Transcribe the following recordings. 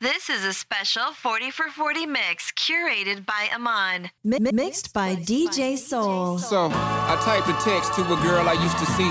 This is a special 40 for 40 mix curated by Amon. Mi- mixed by DJ Soul. So, I typed a text to a girl I used to see,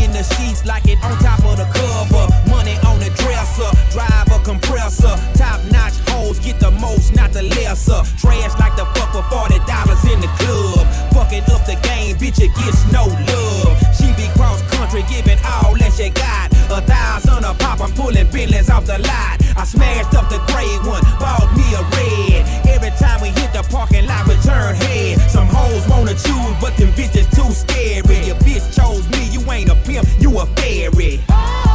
in the sheets like it on top of the cover. Money on the dresser, drive a compressor. Top notch hoes get the most, not the lesser. Trash like the fuck for forty dollars in the club. Fucking up the game, bitch, it gets no love. She be cross country, giving all that she got. A thousand a pop, I'm pulling billions off the lot. I smashed up the gray one, bought me a red. Every time we hit the parking lot, we turn head. Some hoes wanna choose, but them bitches too scary. Your bitch chose me, you ain't a pimp, you a fairy. Baby,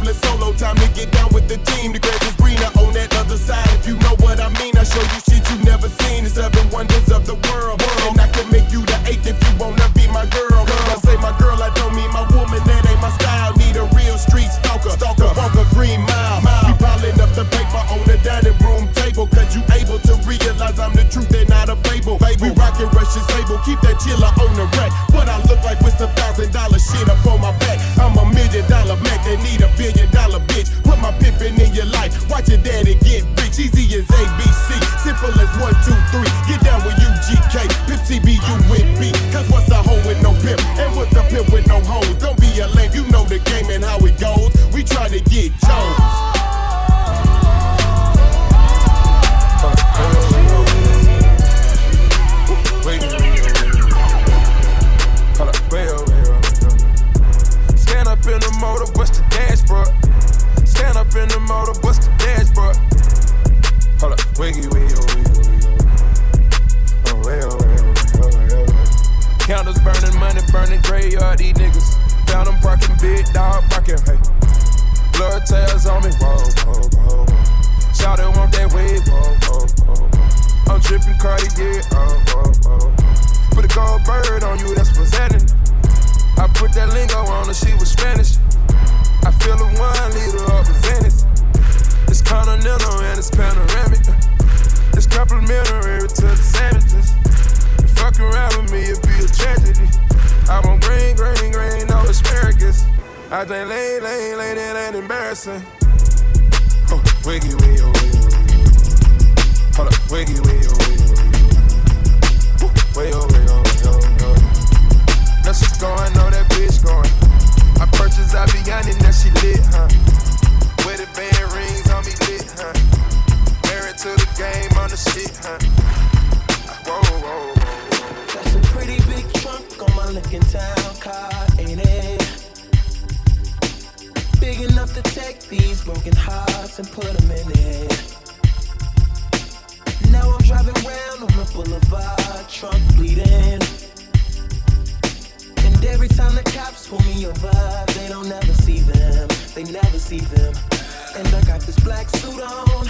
rolling solo, time to get down with the team. The grass is greener on that other side. If you know what I mean, I show you shit you never seen. The seven wonders of the world. And I can make you the eighth if you wanna be my girl. When I say my girl, I don't mean my woman, that ain't my style. Need a real street stalker, stalker, a green mile. We piling up the paper on the dining room table, cause you able to realize I'm the truth and not a fable. We rockin' Russian sable, keep that chiller on the rack. What I look like with a thousand dollar shit up on my back. Million dollar Mac that need a billion dollar bitch. Put my pimpin' in your life, watch your daddy get rich. Easy as ABC, simple as one, two, three. Get down with UGK, Pimp CBU with B. Cause what's a hoe with no pimp? And what's a pimp with no hoes? Don't be a lame, you know the game and how it goes. We try to get Jones. The bust the dashboard. Hold up, wiggy, wiggy, wiggy, wiggy, oh. Oh, wait, oh, wait, oh, wait, oh. Candles burning, money burning, graveyard, these niggas. Found them parking, big dog barking, hey. Blood tails on me, whoa, whoa, whoa, whoa. Shout it, want that wave, whoa, whoa, whoa, whoa. I'm tripping Cartier, oh, oh, oh. Put a gold bird on you, that's presenting. I put that lingo on her, she was Spanish. I feel a one liter of Venice. Continental and it's panoramic. It's complimentary to the sandwiches. You fuck around with me, it'd be a tragedy. I want green, green, green, no asparagus. I think lay, lay, lay, that ain't embarrassing. Oh, wiggy, wiggy, wiggy, wiggy. Hold up, wiggy, wiggy, wiggy, wiggy. Way, oh, way, oh, way, oh. Now she going, know that bitch going. I purchased Aviani, now she lit, huh? Wedding band rings on me lit, huh? Married to the game on the shit, huh? Whoa, whoa, whoa. That's a pretty big trunk on my Lincoln Town car, ain't it? Big enough to take these broken hearts and put them in it. Now I'm driving round on the boulevard, trunk bleeding. And every time the cops pull me over, they don't ever see them. They never see them. And I got this black suit on.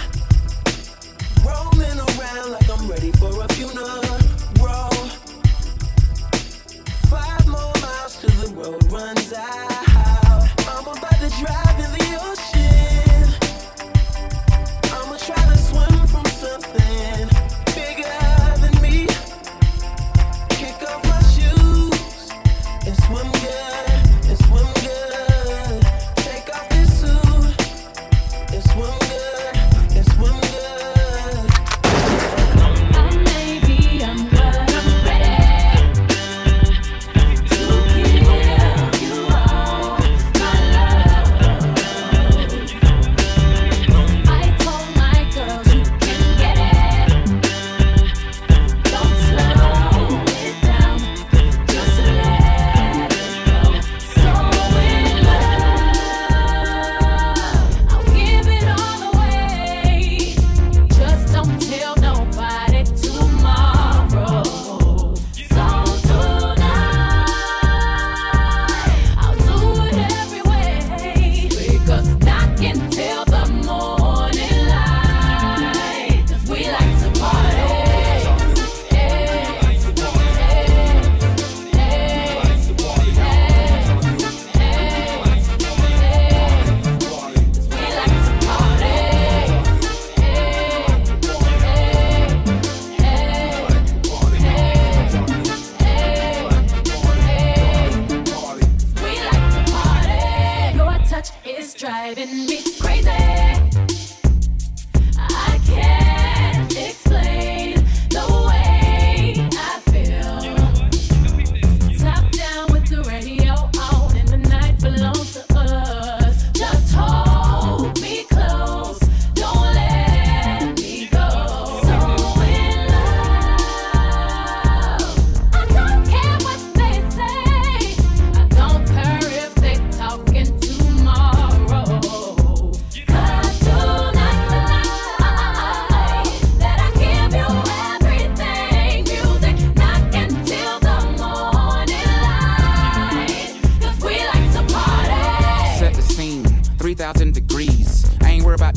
Rolling around like I'm ready for a funeral. Five more miles till the road runs out. I'm about to drive in the ocean. I'ma try to swim from something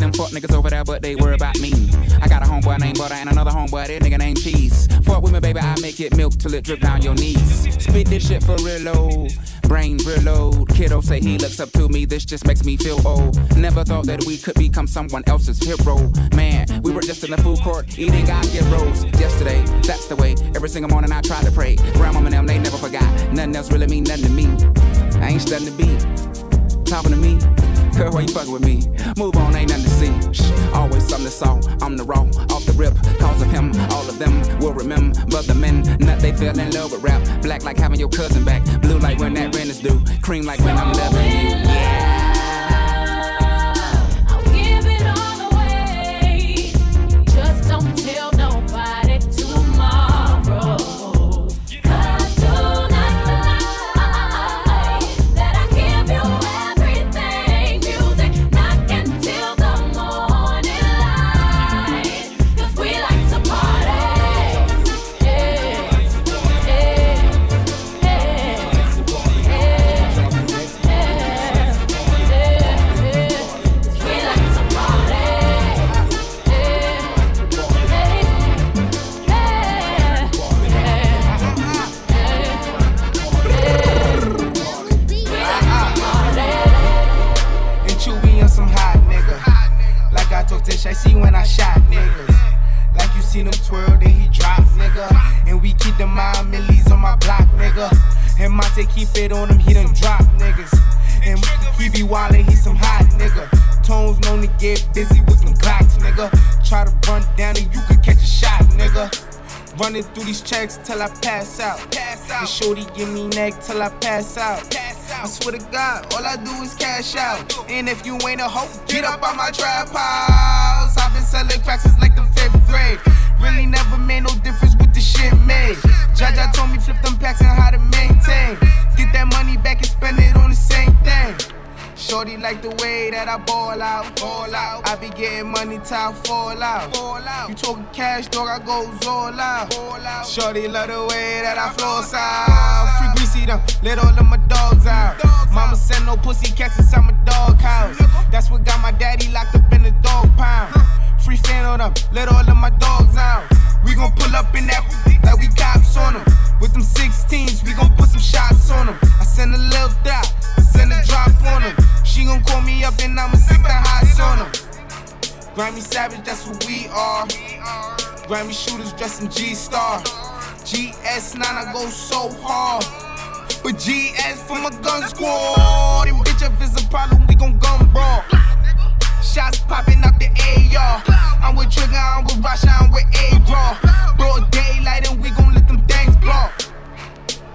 them fuck niggas over there, but they worry about me. I got a homeboy named Butter and another homeboy, that nigga named Cheese. Fuck with me, baby, I make it milk till it drip down your knees. Spit this shit for real low, brain real low. Kiddo say he looks up to me, this just makes me feel old. Never thought that we could become someone else's hero. Man, we were just in the food court eating our heroes. Yesterday, that's the way. Every single morning I try to pray. Grandma and them, they never forgot. Nothing else really mean nothing to me. I ain't studying the beat talking to me. Girl, why you fucking with me? Move on, ain't nothing to see. Shh, always something to saw. I'm the raw, off the rip. Cause of him, all of them will remember. But the men, nut they fell in love with rap. Black like having your cousin back. Blue like when that rent is due. Cream like when I'm loving you. Yeah. Seen him twirl, then he drop, nigga. And we keep the mind millies on my block, nigga. And Monte keep it on him, he done drop niggas. And he be wildin', he some hot nigga. Tones known to get busy with them Glocks, nigga. Try to run down and you could catch a shot, nigga. Running through these checks till I pass out. Pass out. And shorty give me neck till I pass out. pass I swear to God, all I do is cash out. And if you ain't a hoe, get up on my trap house. I've been selling cracks since like the fifth grade. Really never made no difference with the shit made. Jaja told me flip them packs and how to maintain. Get that money back and spend it on the same thing. Shorty like the way that I ball out, ball out. I be getting money till I fall out, fall out. You talking cash, dog? I go all out, all out. Shorty love the way that I flow out. Free greasy them, let all of my dogs out. Mama send no pussy cats inside my dog house. That's what got my daddy locked up in the dog pound. Free fan on them, let all of my dogs out. We gon' pull up in that like we cops on them. With them 16s, we gon' put some shots on them. I send a little dot, I send a drop on them. She gon' call me up and I'ma stick the hots on them. Grammy Savage, that's what we are. Grammy shooters dressed in G Star. GS9, I go so hard. But GS for my gun squad. And bitch, if it's a problem, we gon' gun brawl. Shots popping out the AR. With Trigger, I'm with Rasha, I'm with A-Raw. Broad daylight and we gon' let them things blow.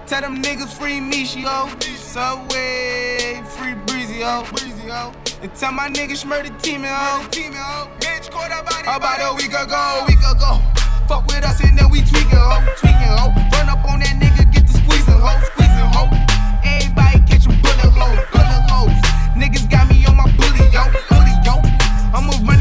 Tell them niggas free me, yo. Subway, free breezy, yo. Breezy, yo. And tell my niggas murder team, oh. yo. Team, yo. Bitch, caught up about a week ago, week ago. Fuck with us and then we tweaking, ho. Tweaking, ho. Run up on that nigga, get the squeezing, ho. Squeezing, ho. Everybody catching bullet holes, bullet holes. Niggas got me on my bully, yo. Bully, yo. I'ma run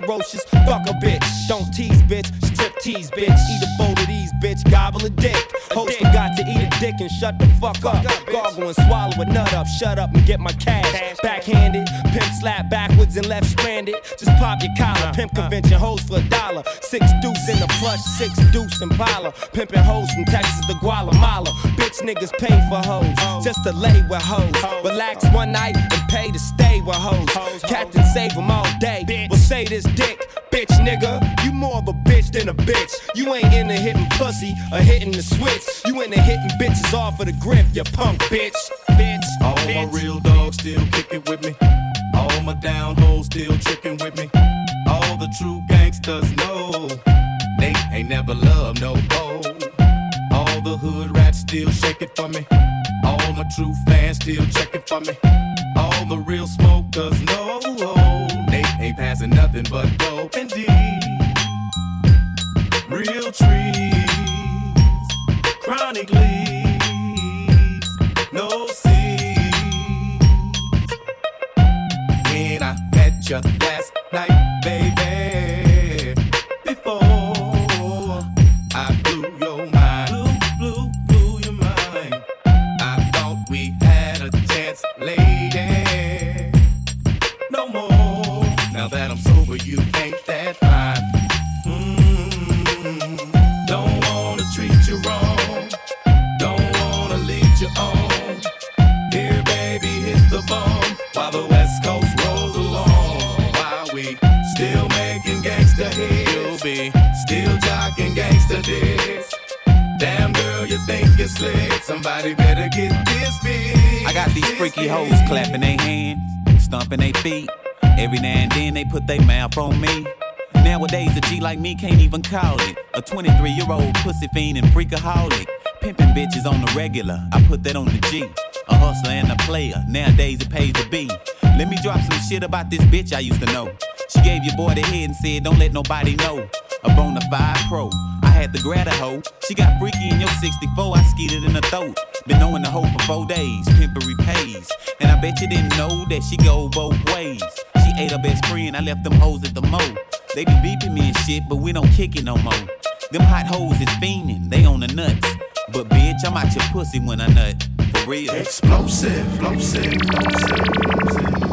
ferocious. Fuck a bitch. Don't tease, bitch. Strip tease, bitch. Eat a bowl of these, bitch. Gobble a dick. Host forgot to eat a dick and shut the fuck up. Gargle and swallow a nut up. Shut up and get my cash. Backhanded. Pimp slap backwards and left stranded. Just pop your collar. Pimp convention hoes for a dollar. Six deuce in the plush, six deuce in Impala. Pimping hoes from Texas to Guatemala. Bitch niggas pay for hoes. Just to lay with hoes. Relax one night and pay to stay with hoes. Captain save them all day. Well, say this dick, bitch nigga. You more of a bitch than a bitch. You ain't into hitting pussy or hitting the switch. You into hitting bitches off of the grip, you punk bitch. Bitch. All my real dogs still kicking with me. All my down hoes still tricking with me. All the true gangsters know they ain't never loved no hoe. All the hood rats still shake it for me. All my true fans still checking for me. All the real smokers know ain't passing nothing but dope and D. Real trees, chronic leaves, no seeds. When I met you last night, Somebody better get this. I got these freaky hoes clapping their hands, stomping their feet. Every now and then they put their mouth on me. Nowadays, a G like me can't even call it. A 23 year old pussy fiend and freakaholic. Pimping bitches on the regular, I put that on the G. A hustler and a player, nowadays it pays to be. Let me drop some shit about this bitch I used to know. She gave your boy the head and said, Don't let nobody know. A bona fide pro. Had to grab a hoe. She got freaky in your 64, I skeeted in her throat. Been knowing the hoe for four days, pimpery pays. And I bet you didn't know that she go both ways. She ate her best friend, I left them hoes at the mo. They be beeping me and shit, but we don't kick it no more. Them hot hoes is fiending, they on the nuts. But bitch, I'm out your pussy when I nut. For real. Explosive, explosive, explosive. Sometimes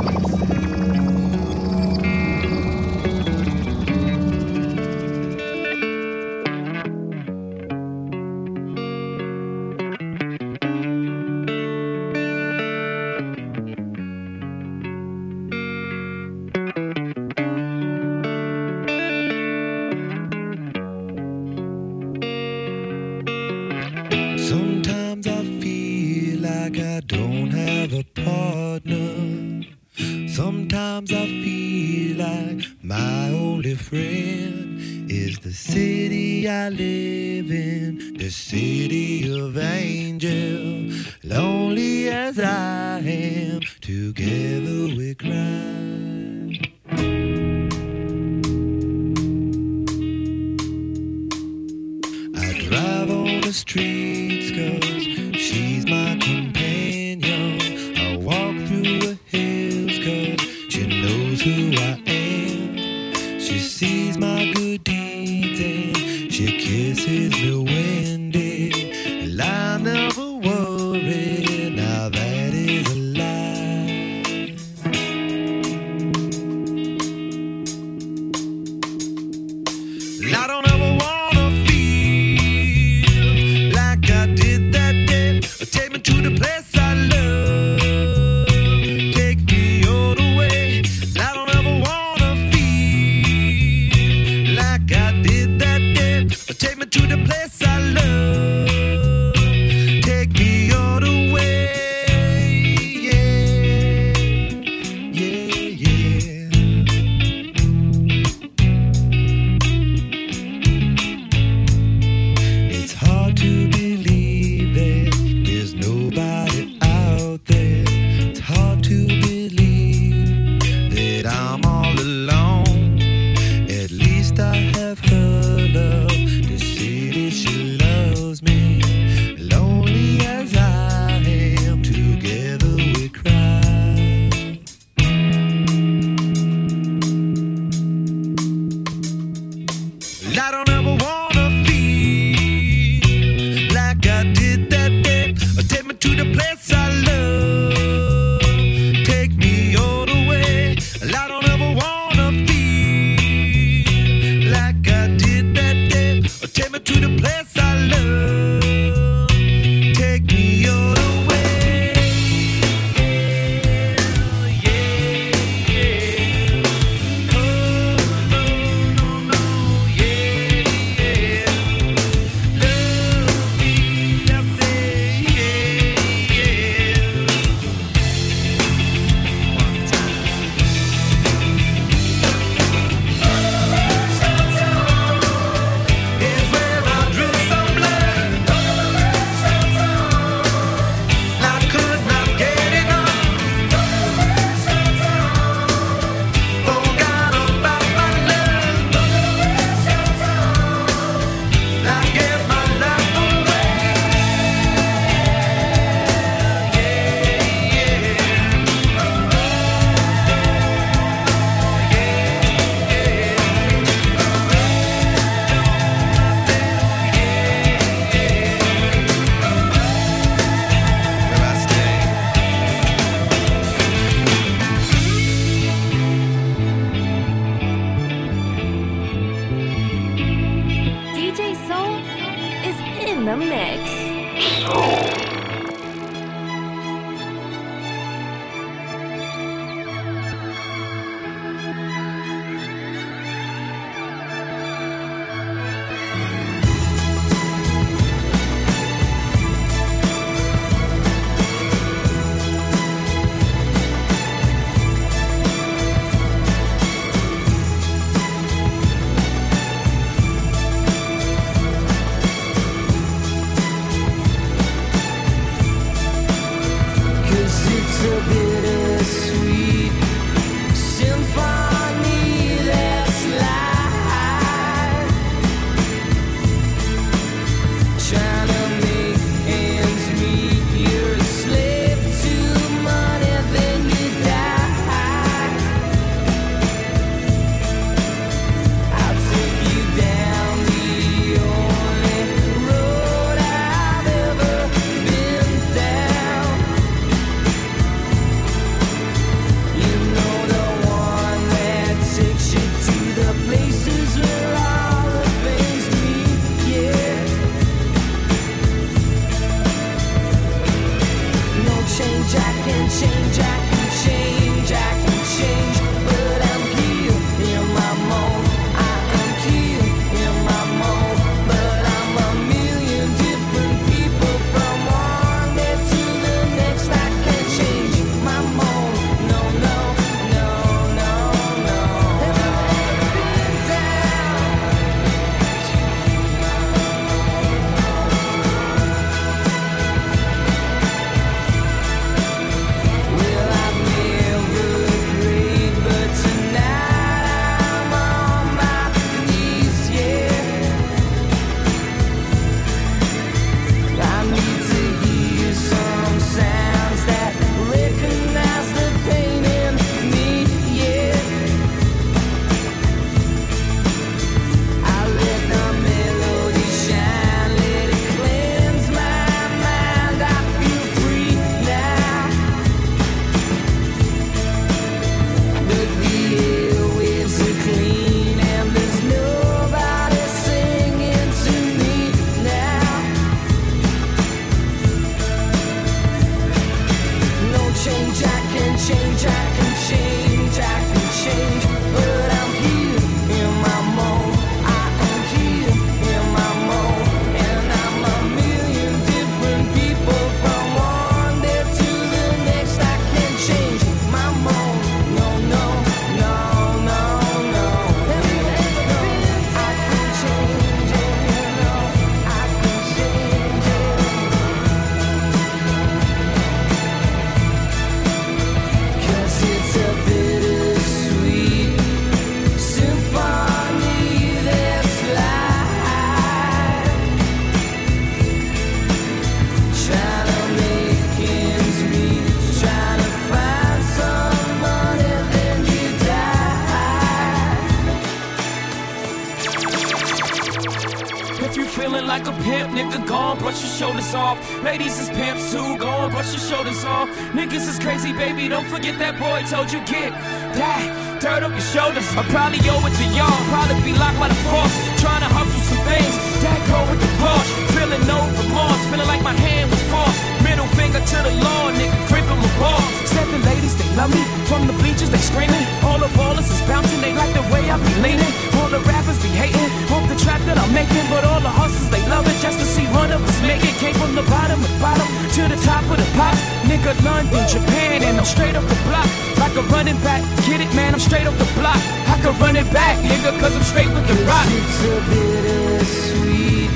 off. Ladies is pimps too, go on, brush your shoulders off. Niggas is crazy, baby, don't forget that boy told you get that dirt up your shoulders. I probably owe it to y'all, probably be locked by the force. Trying to hustle some things, that go with the Porsche. Feeling no remorse, feeling like my hand was forced. Middle finger to the law, nigga, gripping my balls. Said the ladies, they love me. From the bleachers, they screaming. All the ballers is bouncing, they like the way I be leaning. All the rappers be hating, hope the track that I'm making. But all the hustlers, they love it just to see one of us make it. Came from the bottom of the bottom to the top of the pops. Nigga, London, Japan, and I'm straight up the block. Like a running back, get it, man, I'm straight up the block. I can run it back, nigga, cause I'm straight with the rock. It's a bittersweet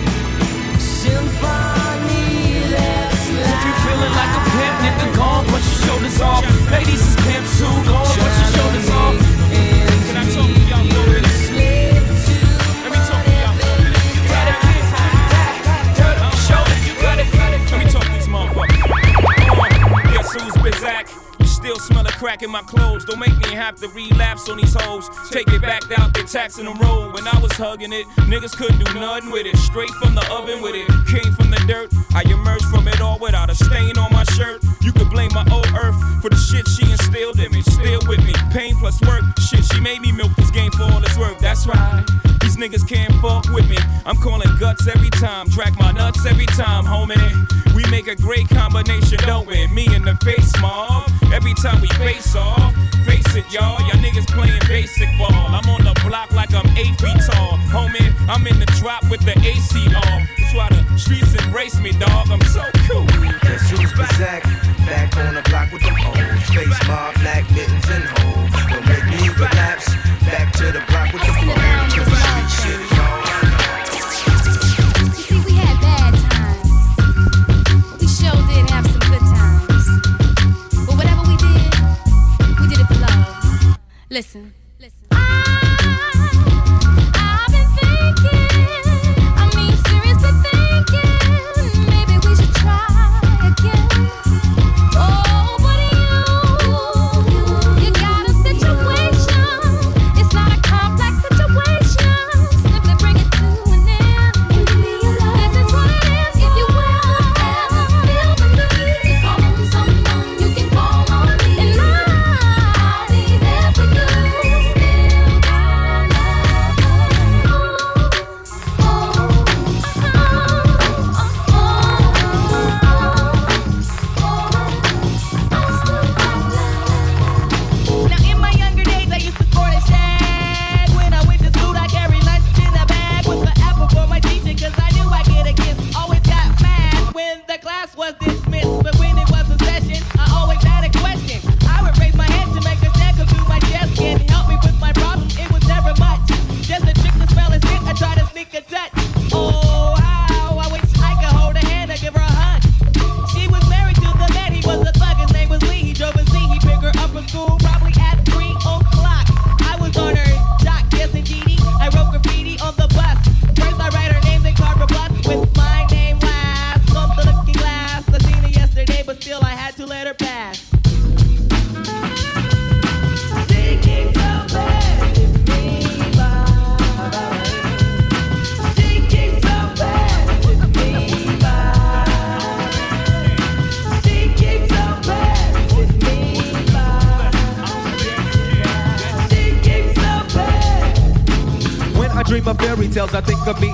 symphony that's If you feeling like a pimp, nigga, go on, brush your shoulders off. Ladies is pimps too, go on, brush your shoulders off. Guess Bizak? You still smell a crack in my clothes. Don't make me have to relapse on these hoes. Take it back out, they taxing the road. When I was hugging it, niggas couldn't do nothing with it. Straight from the oven with it. Came from the dirt. I emerged from it all without a stain on my shirt. You could blame my old earth for the shit she instilled in me. Still with me. Pain plus work. Shit, she made me milk this game for all its worth. That's right. Niggas can't fuck with me. I'm calling guts every time. Drag my nuts every time, homie. We make a great combination, don't we? Me and the face mob. Every time we face off, face it, y'all. Y'all niggas playing basic ball. I'm on the block like I'm eight feet tall. Homie, I'm in the drop with the AC off. That's why the streets embrace me, dog. I'm so cool. Guess who's Bazak? Back on the block with them old Face mob, black mittens and hoes.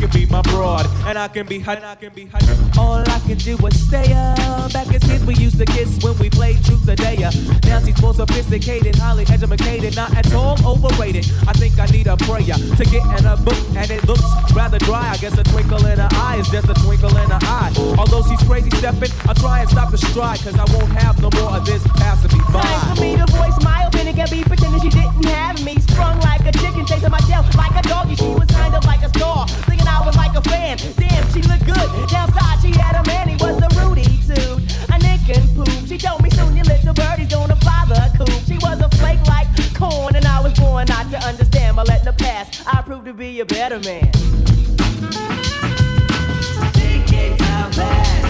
She can be my broad, and I can be her. And I can be her. All I can do is stay up. Back as kids, we used to kiss when we played truth or dare. Now she's more sophisticated, highly educated, not at all overrated. I think I need a prayer to get in a book, and it looks rather dry. I guess a twinkle in her eye is just a twinkle in her eye. Although she's crazy stepping, I'll try and stop the stride, cause I won't have no more of this passing me by. Time for me to voice my opinion, can be pretending she didn't have me. Sprung like a chicken, chasing my tail like a doggy. She was kind of like a star, a fan. Damn, she looked good. Downside, she had a man, he was a Rudy too. A nick and poop. She told me soon your little birdie's gonna fly the coop. She was a flake like corn, and I was born not to understand, but letting her pass. I proved to be a better man. Lyrically,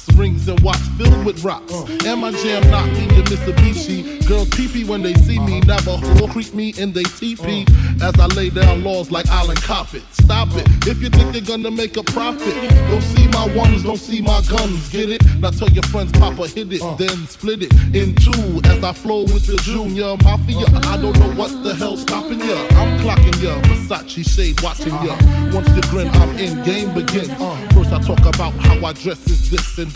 Rings and watch filled with rocks. And my jam knocking your Mitsubishi. Girls pee when they see me. Navajo creep me in they teepee. As I lay down laws like Island Coppet. Stop it. If you think you're gonna make a profit, don't see my ones, don't see my guns. Get it? Now tell your friends, Papa hit it, then split it in two. As I flow with the Junior Mafia. I don't know what the hell's stopping ya. I'm clocking ya. Versace shade watching ya. Once you grin, I'm in. Game begin. First I talk about how I dress is this and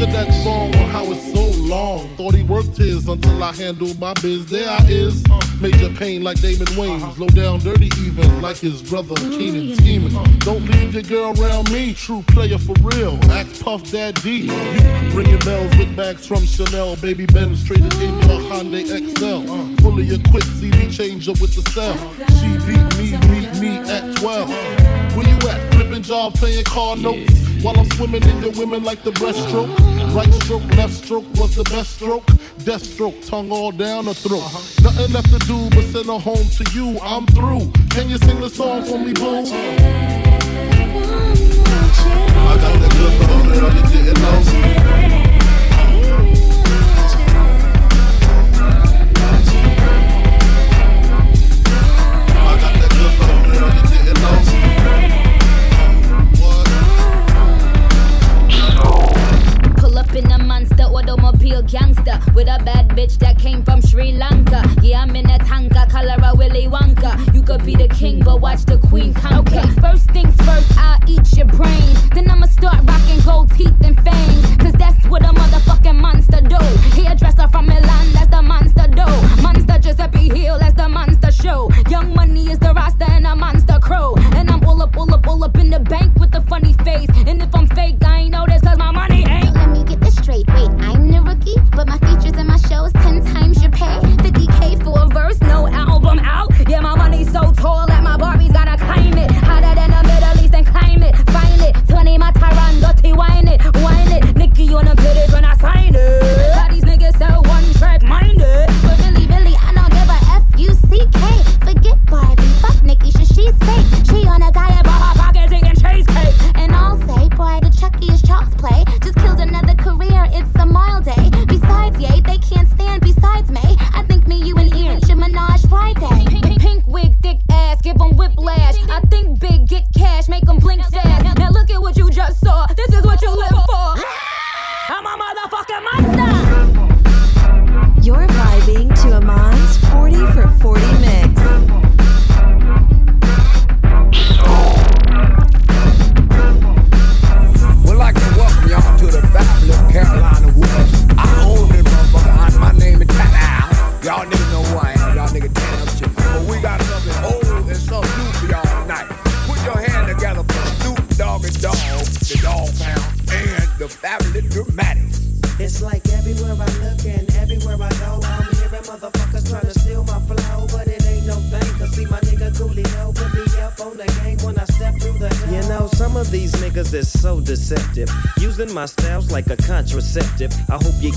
Sick of that song on how it's so long. Thought he worked his until I handled my biz. There I is. Major pain like Damon Wayans. Uh-huh. Low down dirty even like his brother mm-hmm. Keenen scheming. Uh-huh. Don't leave your girl around me. True player for real. Act Puff Daddy. Ringing bells with bags from Chanel. Baby Benz traded in your Hyundai Excel. Fully equipped CD changer with the cell. She beat me, beat me at 12. Where you at? Flipping job, playing car notes. While I'm swimming in your women like the breaststroke. Right stroke, left stroke was the best stroke. Death stroke, tongue all down her throat. Uh-huh. Nothing left to do but send her home to you. I'm through. Can you sing the song for me, boo? I got that good love, girl, you didn't know. I got that good love, girl, you didn't know. Pull in a monster automobile gangster with a bad bitch that came from Sri Lanka. Yeah, I'm in a Tonka, color a Willy Wonka. You could be the king, but watch the queen conquer. Okay, first things first, I'll eat your brains. Then I'ma start rocking gold teeth and fangs. Cause that's what a motherfucking monster do. Hairdresser from Milan, that's the monster do. Monster Giuseppe Hill, that's the monster show. Young money is the roster and a monster crow. And I'm all up, all up, all up in the bank with a funny face. And if I'm fake, I ain't know this cause my money ain't. Let me get straight. Wait, I'm the rookie, but my features and my shows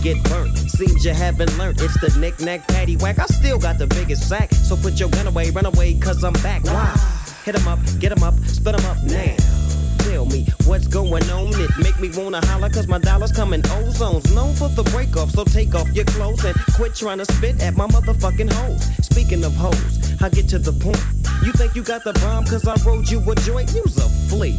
get burnt. Seems you haven't learned. It's the knick-knack, paddywhack. I still got the biggest sack. So put your gun away, run away, cause I'm back. Why? Hit 'em up, get 'em up, split 'em up now. Tell me what's going on. It make me wanna holler cause my dollars come in ozones. Known for the break off, so take off your clothes and quit trying to spit at my motherfucking hoes. Speaking of hoes, I get to the point. You think you got the bomb cause I rode you a joint? You's a flea.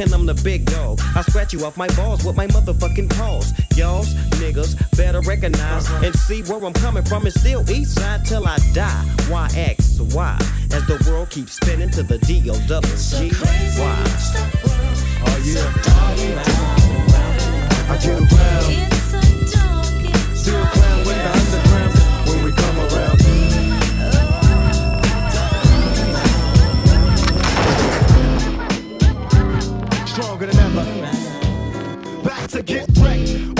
And I'm the big dog. I scratch you off my balls with my motherfucking paws. Y'all's niggas better recognize uh-huh. and see where I'm coming from. It's still east side till I die. YX, Y. As the world keeps spinning to the D O double G Y. Oh yeah. I get around. Still crown with the underground when we come around. Stronger than ever. Back to get wrecked.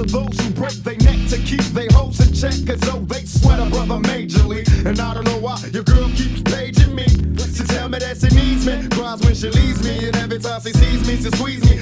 To those who break their neck to keep their hoes in check. Cause though they sweat a brother majorly. And I don't know why your girl keeps paging me. To tell me that she needs me. Cries when she leaves me. And every time she sees me, she squeeze me.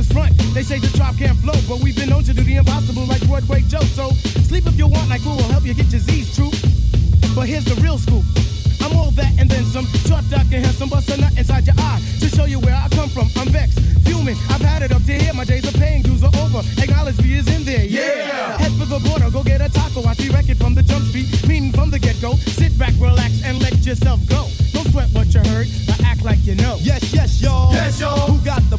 Brothers front, they say the drop can't flow, but we've been known to do the impossible like Broadway Joe. So sleep if you want, like who will help you get your Z's true. But here's the real scoop. I'm all that and then some. Short, dark, and handsome, bust a nut inside your eye to show you where I come from. I'm vexed, fuming. I've had it up to here. My days of pain, dues are over. Acknowledge me is in there. Yeah. Head for the border, go get a taco. I see record from the jump street, meaning from the get go. Sit back, relax, and let yourself go. Don't sweat what you heard, but act like you know. Yes, yes, y'all. Yes, y'all. Who got the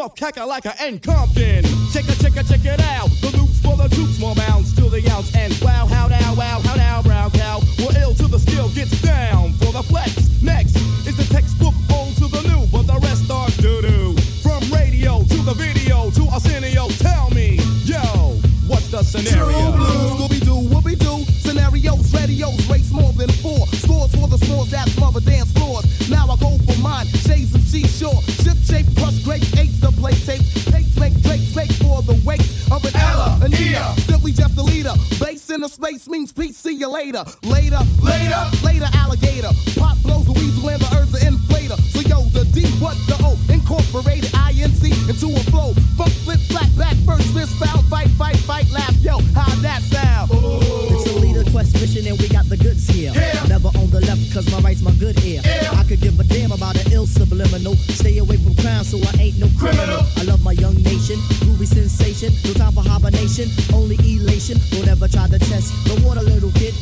North Kakalaka, and Compton. Check it, check it, check it out. The loops for the troops, more bounds to the ounce. And wow, how now, wow, how now, brown cow. We're ill till the skill gets down for the flex. Next is the textbook old to the new, but the rest are doo doo. From radio to the video to Arsenio, tell me, yo, what's the scenario? Scooby Doo, Whoopi Doo, scenarios, radios, race more than four. Scores for the scores that smother dance floors. Now I go for mine, shades of seashore. Ship shape, crust to play tapes. Pates make Drake's make for the weight of an Ella, an Ea. Simply just a leader. Base in a space means peace, see you later. Later, later, later, alligator. Pop blows a weasel and the earth's an inflator. So yo, the D, what the O? Incorporated INC into a flow. Funk, flip, flat, back, first, fist, foul, fight, fight, fight, laugh. Yo, how that sound? It's a leader quest mission and we got the goods here. Never on the left cause my right's my good ear. I could give a damn about an ill subliminal. Stay away from crime so I ain't no criminal. I love my young nation, groovy sensation. No time for hibernation, only elation. Don't ever try to test the a little kid.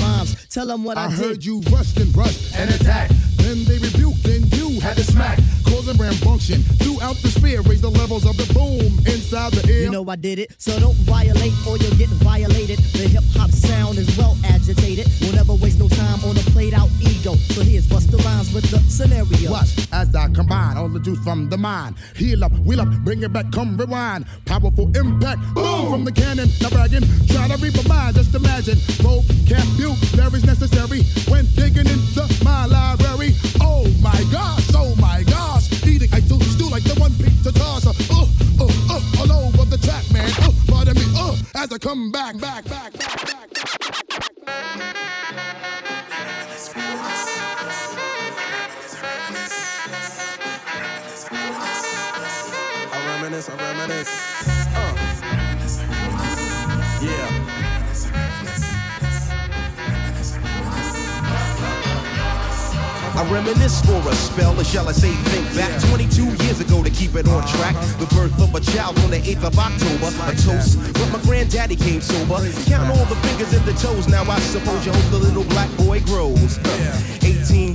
Rhymes, tell them what I, I did. heard you rushed and rushed and attack. Then they rebuked, then you had to smack. Causing rambunction throughout the sphere. Raise the levels of the boom inside the ear. You know I did it, so don't violate or you'll get violated. The hip hop sound is well agitated. We'll never waste no time on a played out ego. So here's Busta Rhymes with the scenario. Watch as I combine all the juice from the mind. Heal up, wheel up, bring it back, come rewind. Powerful impact, boom from the cannon. Now bragging, try to read my mind, just imagine. Vocabulary's necessary when digging into my library. Oh my gosh, oh my gosh. Eating, I do stew like the one pizza toss. Uh, uh, uh, uh, all over the track, man. Uh, pardon me, uh, as I come back, back, back, back, back. I reminisce, I reminisce. I reminisce for a spell, or shall I say think back 22 years ago to keep it on track. The birth of a child on the 8th of October. A toast, but my granddaddy came sober. Count all the fingers and the toes, now I suppose you hope the little black boy grows. 18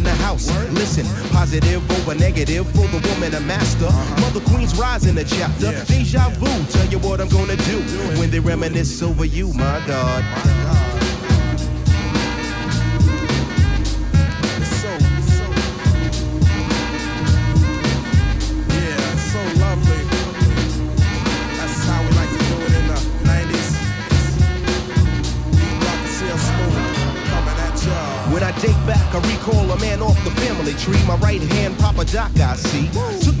in the house. Listen, positive over negative for the woman a master. Mother Queen's rise in the chapter. Deja vu, tell you what I'm gonna do when they reminisce over you, my God. Yeah, tree. My right hand, Papa Doc, I see.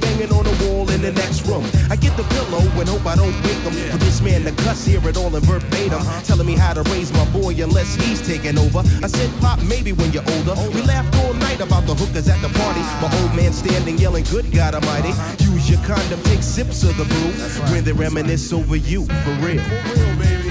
banging on the wall in the next room. I get the pillow and hope I don't wake him. For this man to cuss, hear it all in verbatim. Telling me how to raise my boy unless he's taking over. I said, Pop, maybe when you're older. We laughed all night about the hookers at the party. My old man standing yelling, Good God Almighty. Use your condom, take sips of the brew. When they reminisce over you, for real. Baby,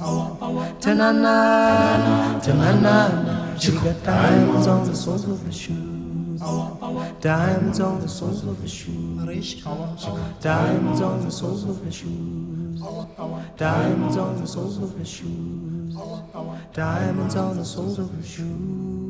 Ta na na, ta na na na. She got diamonds on the soles of her shoes. Diamonds on the soles of her shoes. Diamonds on the soles of her shoes. Diamonds on the soles of her shoes. Diamonds on the soles of her shoes.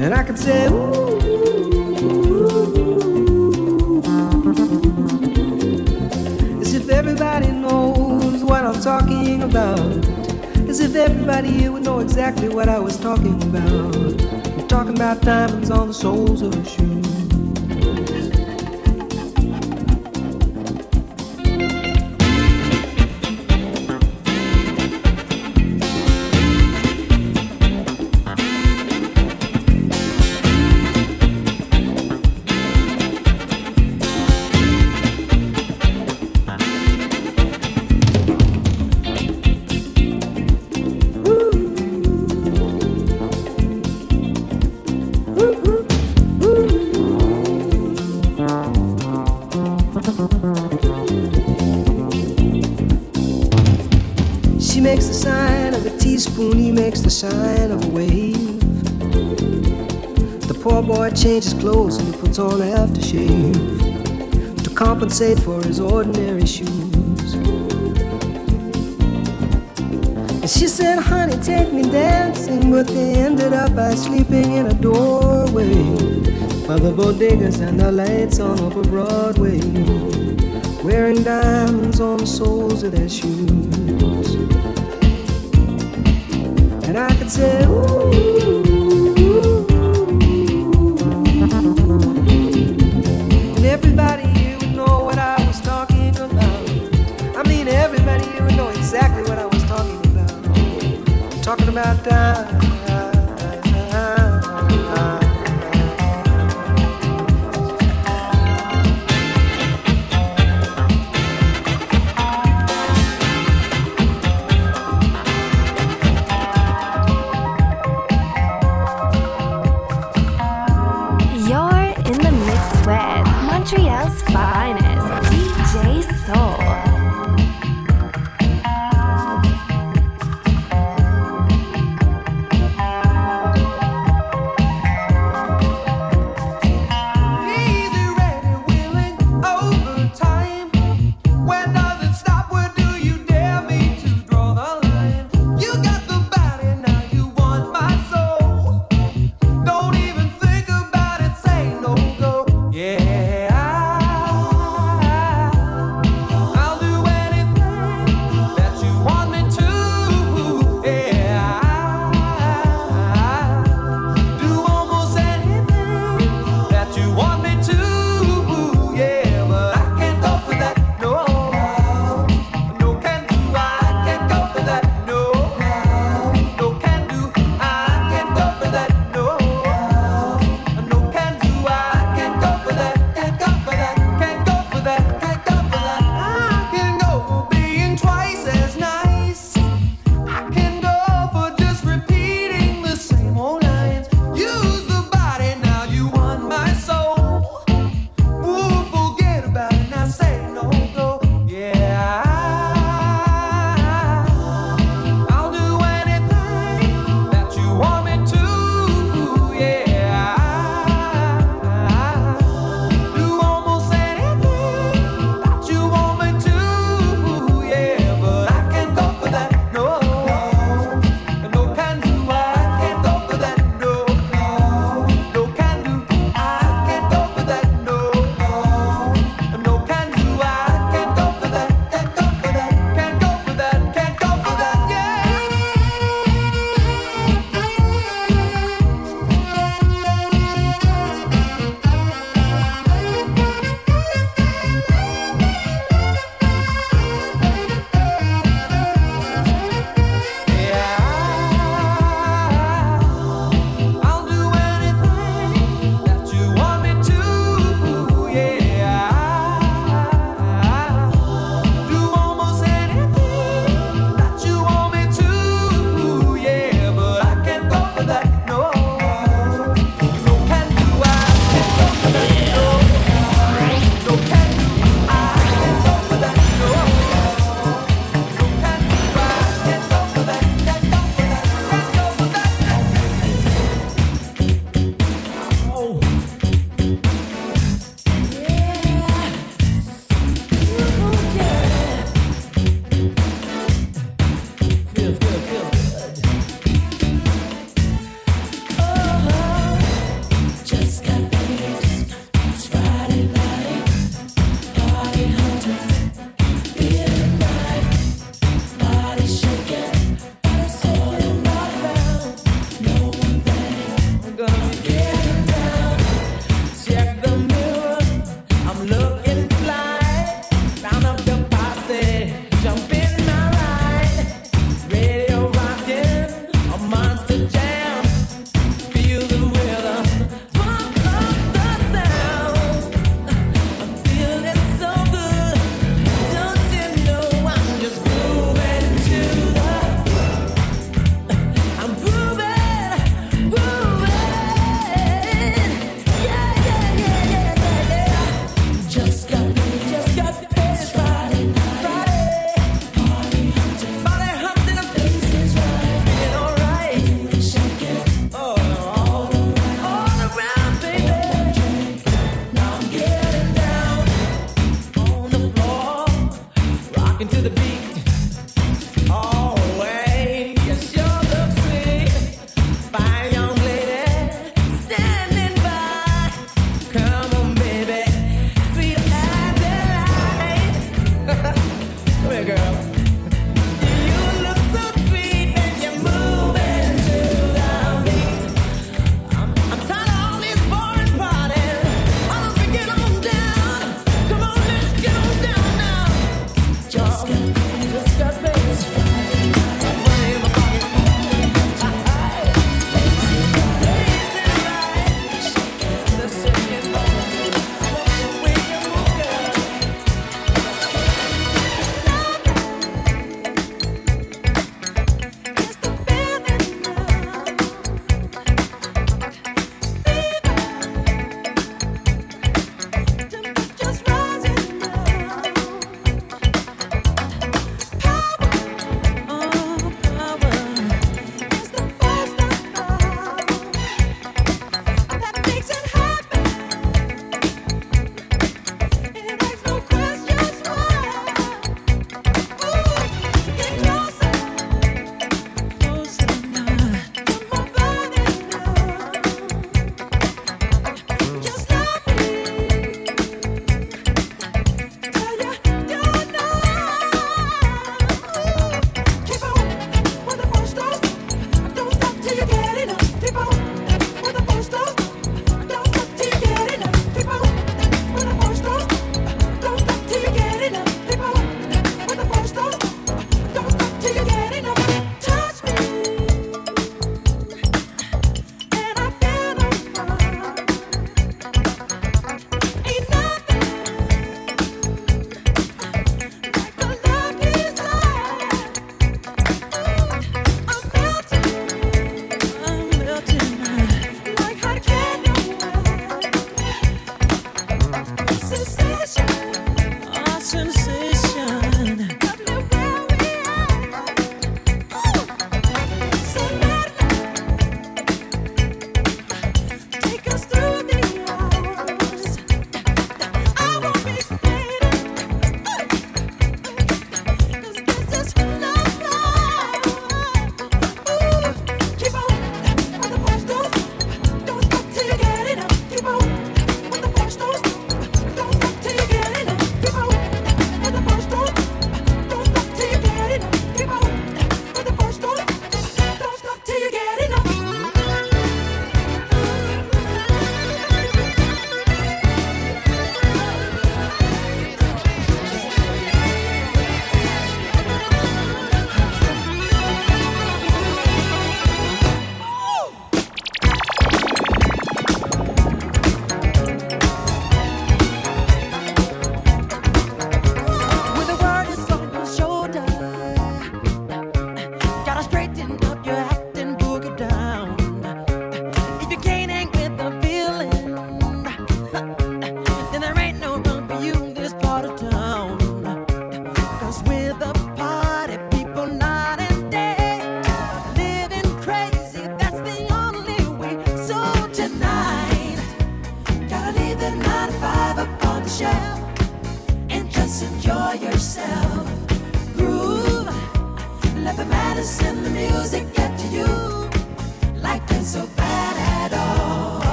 And I could say, ooh, as if everybody knows what I'm talking about. As if everybody here would know exactly what I was talking about. I'm talking about diamonds on the soles of shoes. Of a wave. The poor boy changes clothes and he puts on aftershave to compensate for his ordinary shoes. And she said, honey, take me dancing, but they ended up by sleeping in a doorway by the bodegas and the lights on Upper Broadway, wearing diamonds on the soles of their shoes. Everybody would know what I was talking about. I mean, everybody would know exactly what I was talking about. talking about time.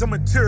I'm material.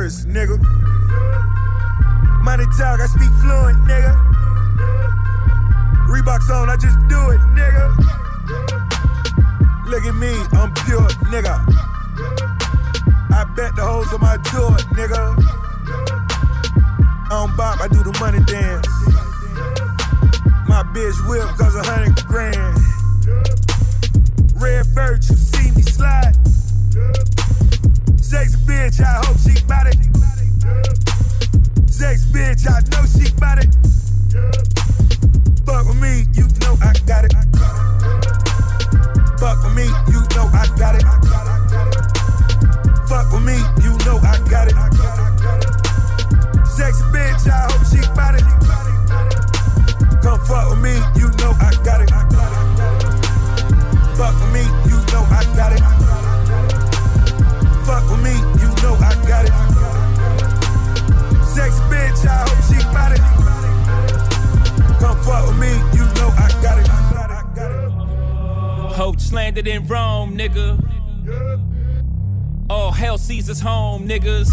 Caesar's home, niggas.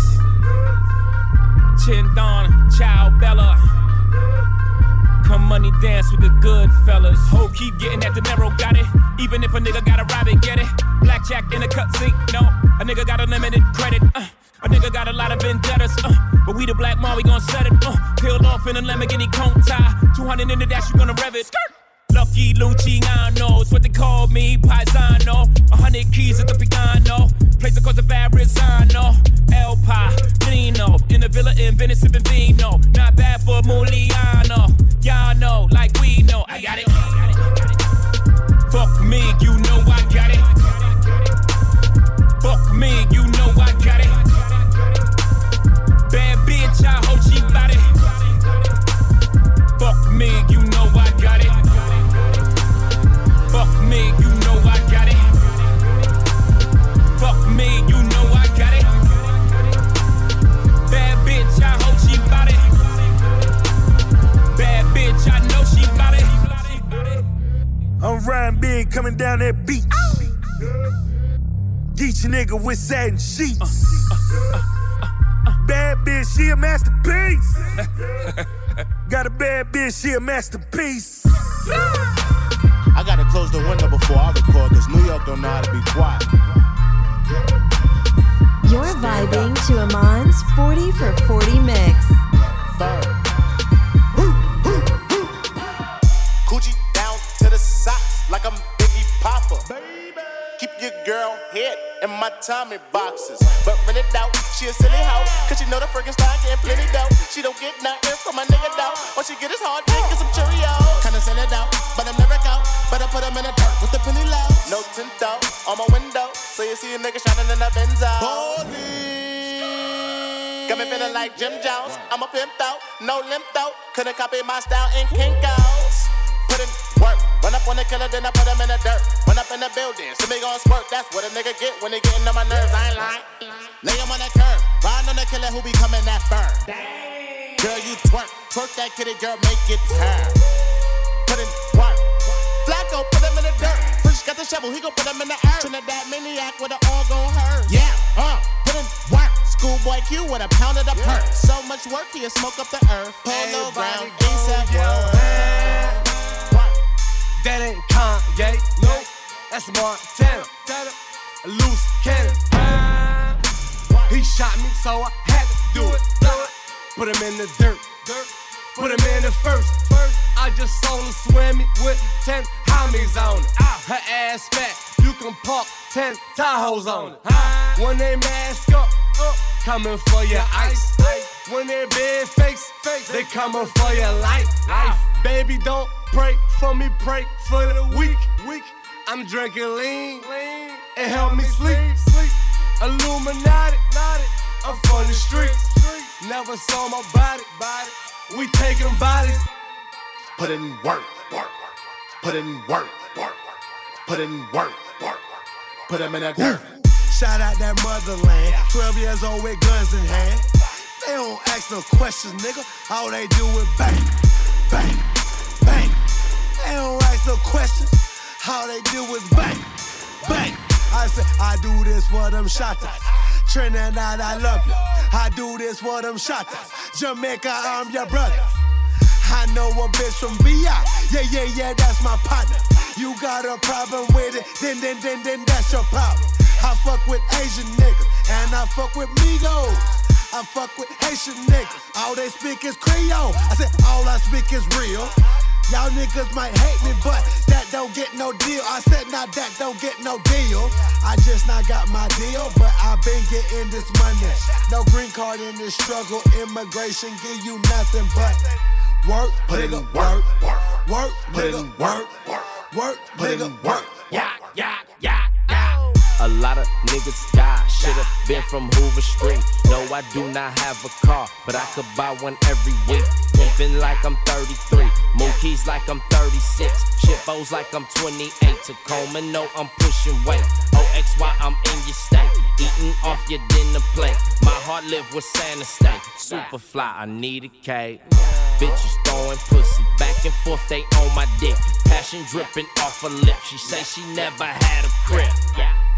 Chindon, Chow Bella. Come money dance with the good fellas. Ho, keep getting at the narrow, got it. Even if a nigga got a rabbit, get it. Blackjack in a cut sink, no. A nigga got unlimited credit. Uh. A nigga got a lot of vendettas, uh, but we the black mom, we gon' set it. Uh, peeled off in a Lamborghini Countach, 200 in the dash, you gonna rev it. Jim Jones. I'm a pimp though, no limp out. Couldn't copy my style in Kinko's. Put in work, run up on the killer, then I put him in the dirt. Run up in the building, see me gon' squirt. That's what a nigga get when they getting on my nerves. I ain't lying. Lay him on the curb, ride on the killer who be coming that firm. Girl, you twerk, twerk that kitty, girl, make it turn. Put in work. Flacko, put him in the dirt. Fresh got the shovel, he gon' put him in the earth. Trinidad maniac with the all gon' hurt. Schoolboy Q with a pound of the perk. So much work, he'll smoke up the earth. Polo ground, ASAP world. That ain't Kanye, no, that's Montana. A loose cannon. He shot me, so I had to do it. Put him in the dirt, put him in the first. I just saw him swimming with 10 homies on it. Ah. Her ass fat, you can park 10 Tahoes on it. Ah. When they mask up, uh. Coming for your ice. When they big face, they coming for your life. life. Baby, don't pray for me, pray for the weak. weak. I'm drinking lean, it help me sleep. sleep. Illuminati, I'm from the streets. Never saw my body, body. We taking bodies. Put in work, work, put in work, work, put in work, work, put him in that dirt. Shout out that motherland. 12 years old with guns in hand. They don't ask no questions, nigga. All they do is bang, bang, bang. They don't ask no questions. All they do is bang, bang. I say, I do this for them shotters. Trinidad, I love you. I do this for them shotters. Jamaica, I'm your brother. I know a bitch from VI. Yeah, yeah, yeah, that's my partner. You got a problem with it, then, then, then, then that's your problem. I fuck with Asian niggas, and I fuck with Migos. I fuck with Haitian niggas. All they speak is Creole. I said, all I speak is real. Y'all niggas might hate me, but that don't get no deal. I said, now that don't get no deal. I just not got my deal, but i been getting this money. No green card in this struggle. Immigration give you nothing but work, Put in work, work, work, Put in work, work, work, put in work. Yeah, yeah, yeah, yeah. A lot of niggas die. Should've been from Hoover Street. No, I do not have a car, but I could buy one every week. Pimpin' like I'm 33. Mookie's like I'm 36. Shitbos like I'm 28. Tacoma, no, I'm pushing weight. OXY, I'm in your state. Eating off your dinner plate. My heart live with Santa State. Super fly, I need a cake. Bitches throwing pussy back and forth, they on my dick. Passion dripping off her lip. She say she never had a crib.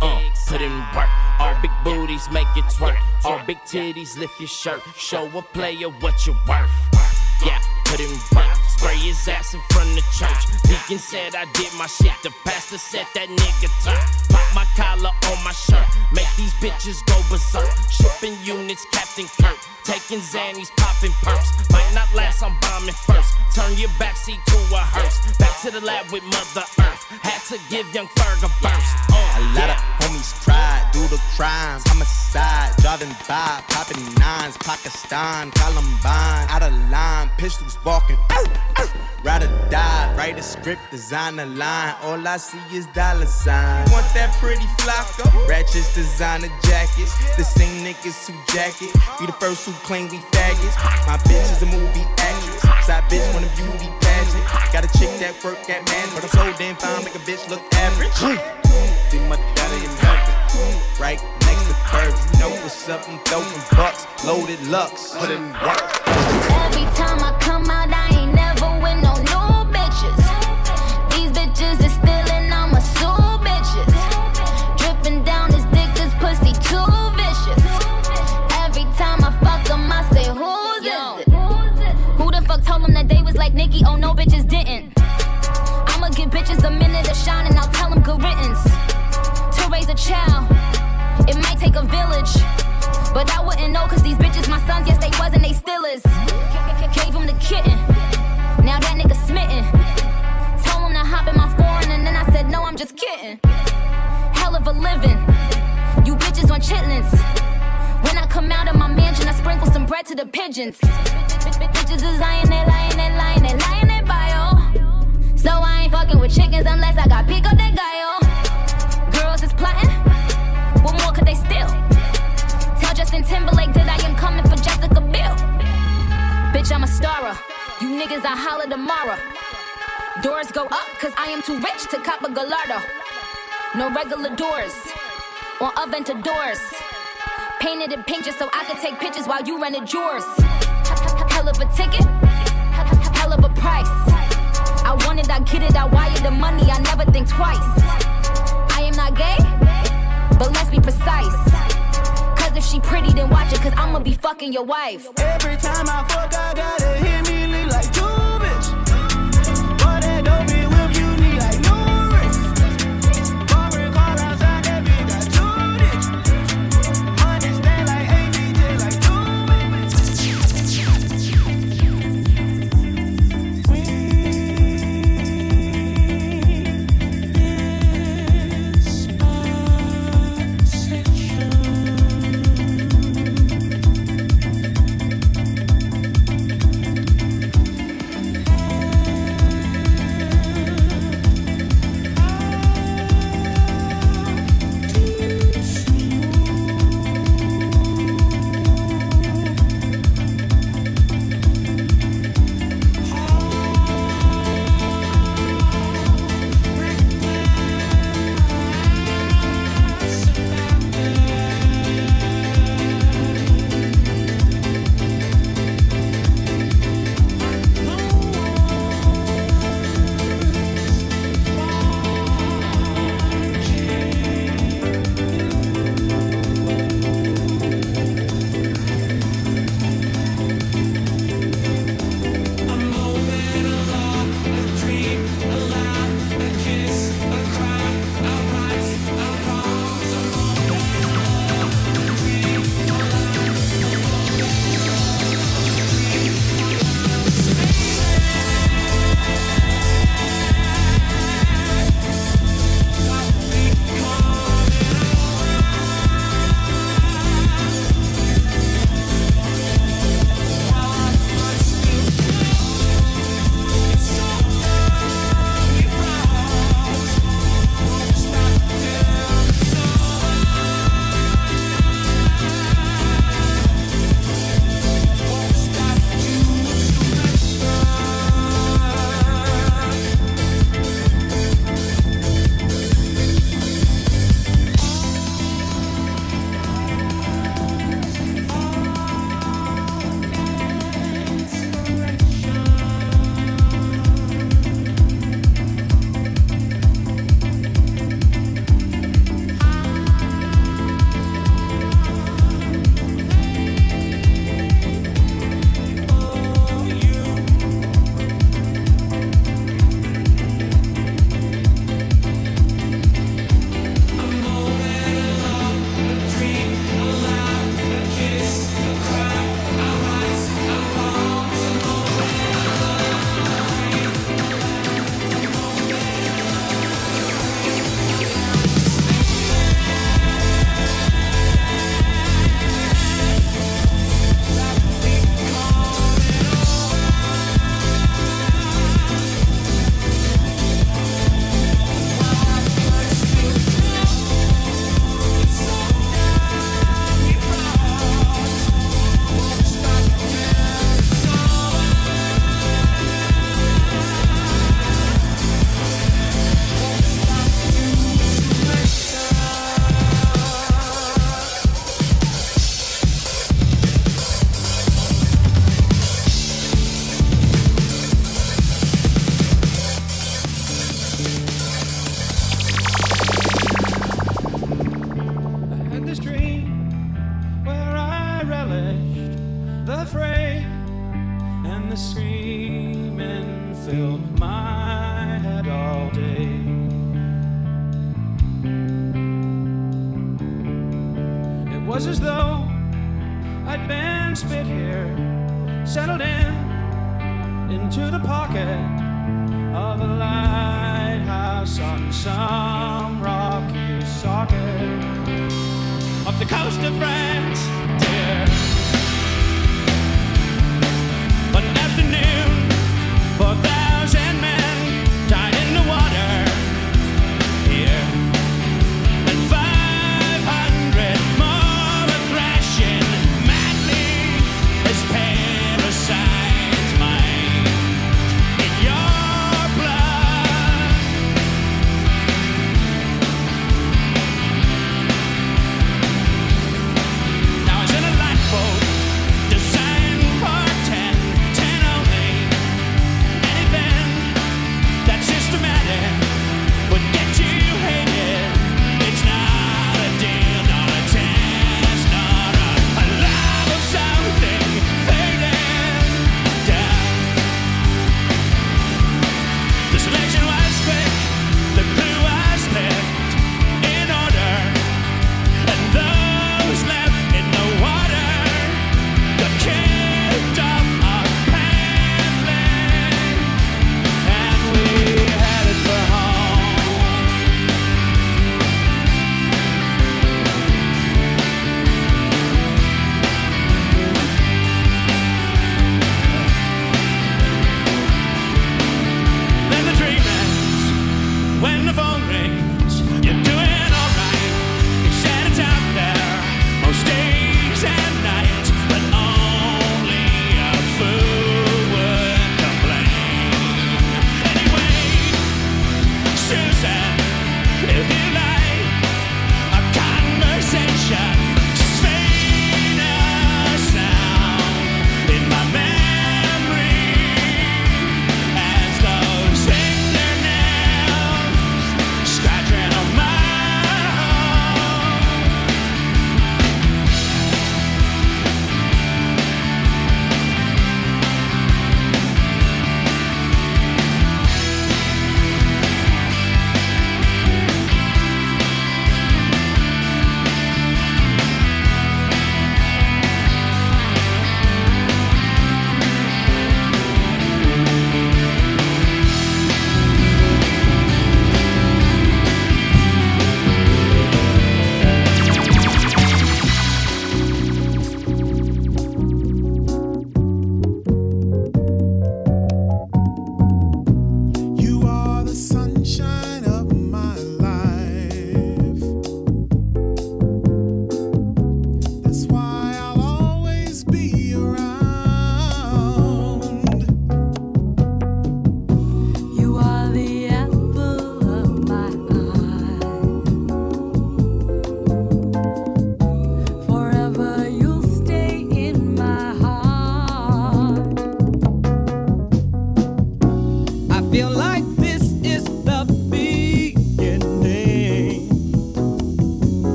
Uh, put in work. All big booties make it twerk. All big titties lift your shirt. Show a player what you're worth. Yeah, put in work. Spray his ass in front of church. Deacon said I did my shit. The pastor said that nigga turn. Pop my collar on my shirt. Make these bitches go berserk. Shipping units, Captain Kirk. Taking Xannies, popping perks. Might not last, I'm bombing first. Turn your backseat to a hearse. Back to the lab with Mother Earth. Had to give young Ferg a verse. A lot of homies tried, do the crimes, homicide, driving by, popping nines, Pakistan, Columbine, out of line, pistols barking, ride or die, write a script, design a line, all I see is dollar signs. Want that pretty flocka? Ratchets, designer jackets, the same niggas who jacket, we the first who claim we faggots. My bitch is a movie actress, side bitch want a beauty got a chick that work at man, but I'm so damn fine, make a bitch look average. Hmm. Be my daddy in heaven. Right next to Fergie. Know what's up, I'm throwing bucks. Loaded Lux. Put in work. Every time while you rented yours. Hell of a ticket, hell of a price. I want it, I get it, I wire the money, I never think twice. I am not gay, but let's be precise. Cause if she pretty, then watch it, cause I'ma be fucking your wife. Every time I fuck, I gotta hit.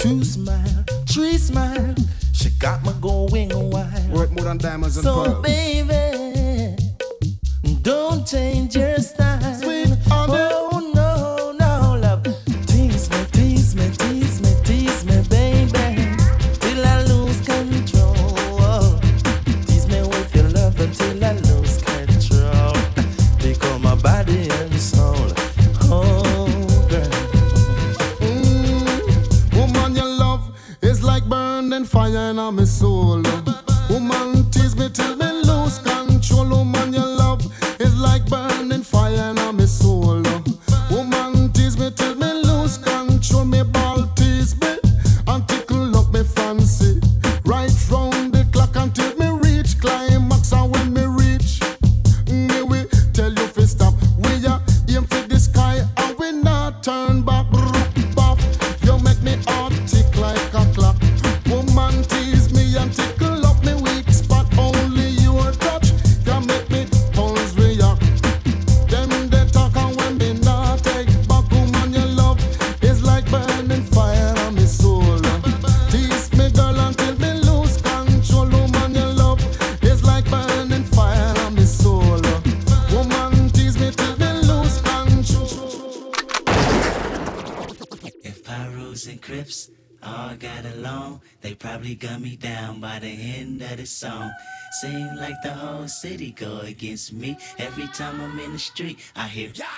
two smile, three smile. She got me going wild. Worth more than diamonds and so pearls. Baby, don't change your style. Seem like the whole city go against me. Every time I'm in the street, I hear Man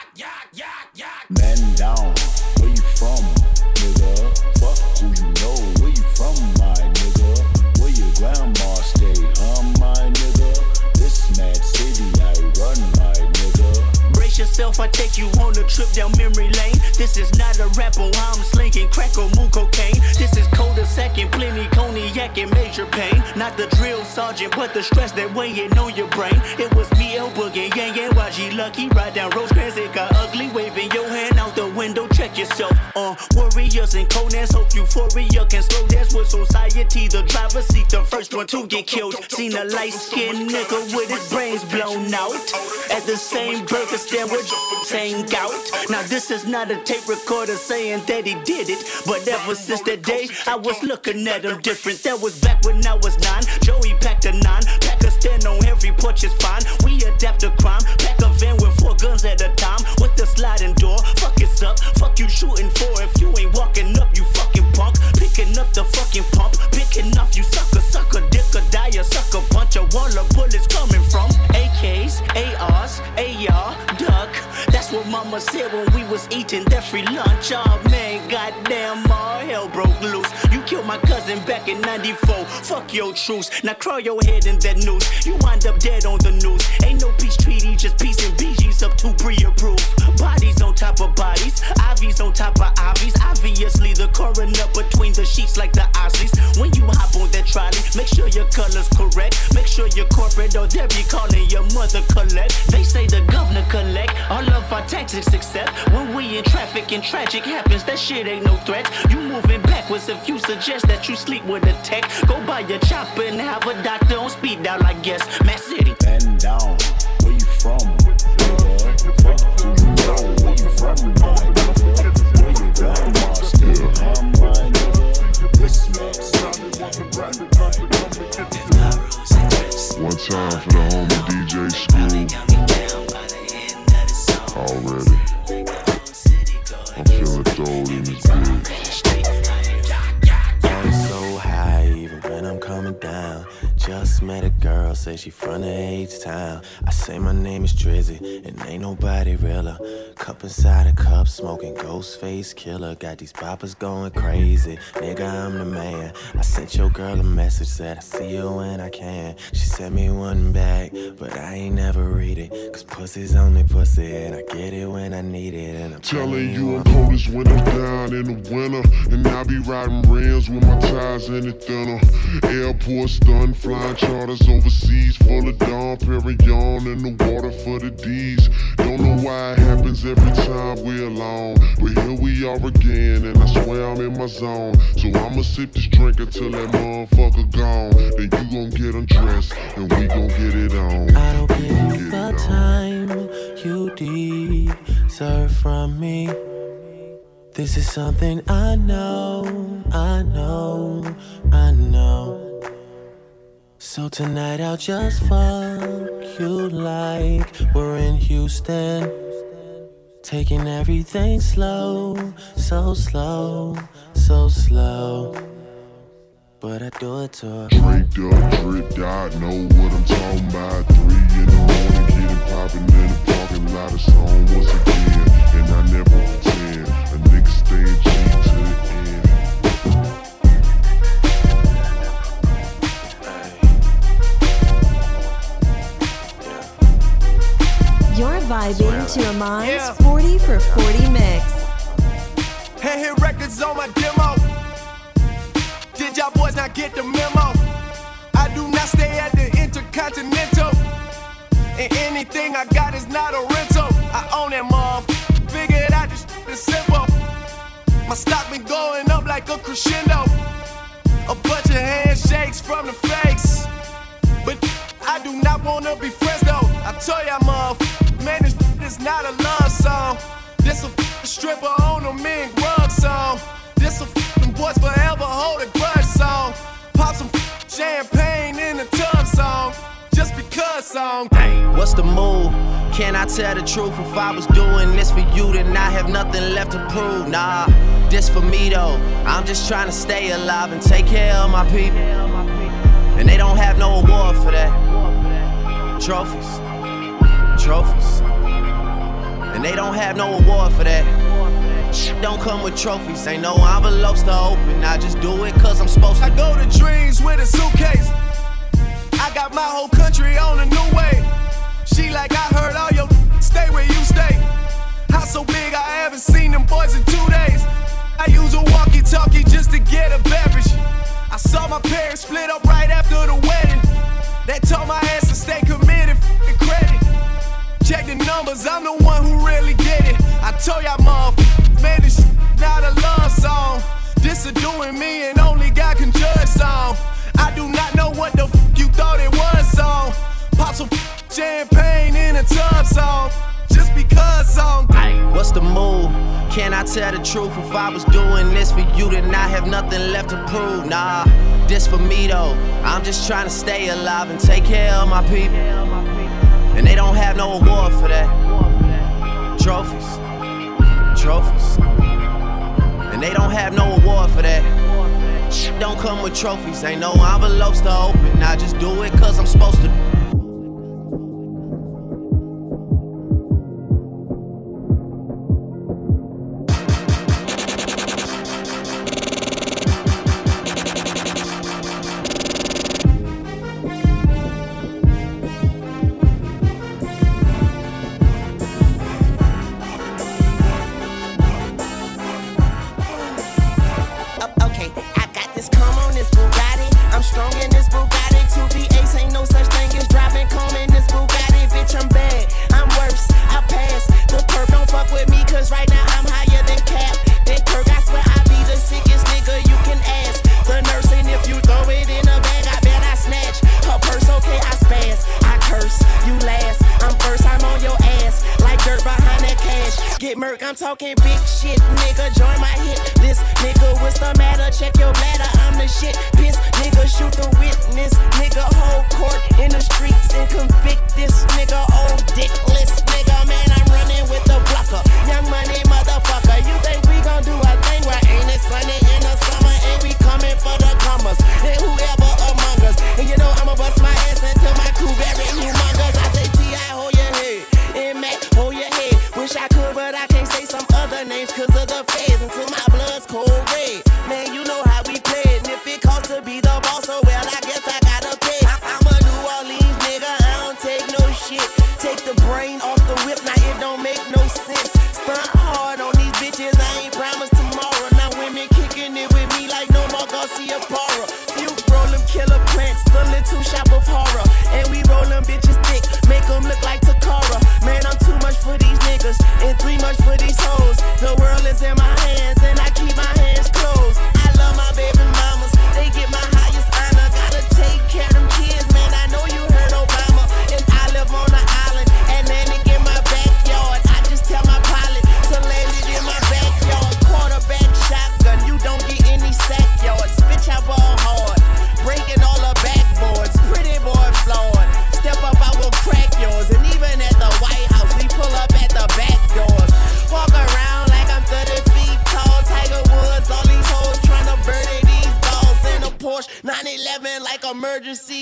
sergeant, but the stress that weighing on your brain. It was me, El Boogie, Yang Yang, YG Lucky. Ride down Rosecrans, it got ugly. Waving your hand out the window, check yourself. Uh, warriors and Conan's hope euphoria can slow dance with society. The driver seat, the first one to get killed. Seen a light skinned nigga with his brains blown out. At the same burger stand with saying out. Now this is not a tape recorder saying that he did it. But ever since that day, I was looking at him different. That was back when I was nine. Joey packed a nine. Pack a stand on every porch is fine. We adapt to crime. Pack a van with four guns at a time. With the sliding door. Fuck it's up. Fuck you shooting for. If you ain't walking up, you fucking punk. Picking up the fucking pump. Picking off you sucker, sucker, dick or die, a sucker bunch of wall of bullets coming mama said when we was eating that free lunch. Oh man, goddamn, all hell broke loose. You killed my cousin back in 94. Fuck your truce. Now crawl your head in that noose. You wind up dead on the news. Ain't no peace treaty, just peace and BG's up to pre-approved. Bodies on top of bodies, IVs on top of IVs. Obviously, the coroner between the sheets like the Isleys. Trolley, make sure your color's correct. Make sure you're corporate or they'll be calling your mother collect. They say the governor collect all of our taxes except when we in traffic and tragic happens. That shit ain't no threat. You moving backwards if you suggest that you sleep with a tech. Go buy your chopper and have a doctor on speed dial, I guess. Matt City. Man down, where you from, who you know, where you from, time for the homie say she from the H town. I say my name is Drizzy, and ain't nobody realer. Cup inside a cup, smoking ghost face killer. Got these boppers going crazy. Nigga, I'm the man. I sent your girl a message, said I see you when I can. She sent me one back, but I ain't never read it. Cause pussy's only pussy, and I get it when I need it. And I'm Telling you I'm cold as when I'm down in the winter. And I be riding rims with my tires in the thinner. Airport stun, flying charters overseas. Full of Dom Perignon in the water for the D's. Don't know why it happens every time we're alone. But here we are again, and I swear I'm in my zone. So I'ma sip this drink until that motherfucker gone. Then you gon' get undressed, and we gon' get it on. I don't give you the time you deserve from me. This is something I know, I know, I know. So tonight I'll just fuck you like we're in Houston. Taking everything slow, so slow, so slow. But I do it to her. Draped up, out, know what I'm talking about. Three in the morning, getting poppin' in the parking lot. Once again, and I never pretend. A nigga stay to the end. Vibing to Amon's 40 for 40 mix. Hand hit records on my demo. Did y'all boys not get the memo? I do not stay at the Intercontinental. And anything I got is not a rental. I own that mom. Figured out this shit is simple. My stock been going up like a crescendo. A bunch of handshakes from the fakes. But I do not wanna be friends though. I tell y'all, mom, man, this is not a love song. This a f- stripper on a mink rug song. This a f- boys forever hold a grudge song. Pop some champagne in the tub song. Just because song. What's the move? Can I tell the truth? If I was doing this for you, then I have nothing left to prove. Nah, this for me though. I'm just trying to stay alive and take care of my people. And they don't have no award for that. Trophies, trophies. And they don't have no award for that. Don't come with trophies, ain't no envelopes to open. I just do it cause I'm supposed to. I go to dreams with a suitcase. I got my whole country on a new way. She like, I heard all your stay where you stay. House so big, I haven't seen them boys in two days. I use a walkie talkie just to get a beverage. I saw my parents split up right after the wedding. They told my ass to stay committed. Check the numbers, I'm the one who really get it. I told y'all, motherfuckers, man, this not a love song. This a doing me and only God can judge song. I do not know what the f you thought it was song. Pop some champagne in a tub song. Just because song. What's the move? Can I tell the truth? If I was doing this for you, then I have nothing left to prove. Nah, this for me though. I'm just trying to stay alive and take care of my people. And they don't have no award for that. Trophies, trophies. And they don't have no award for that. Don't come with trophies, ain't no envelopes to open. I just do it cause I'm supposed to.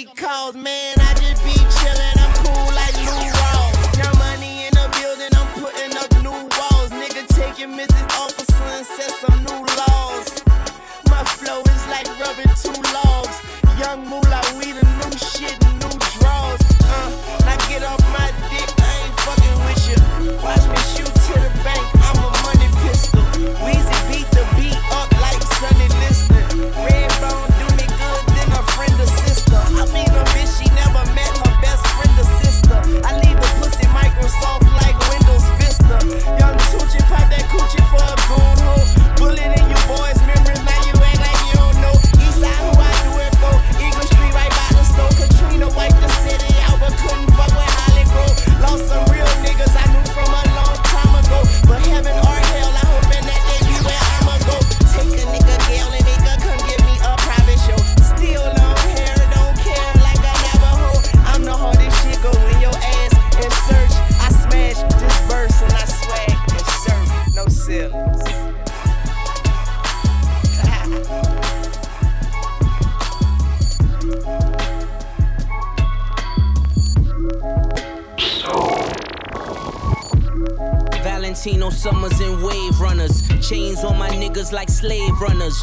Calls. Man,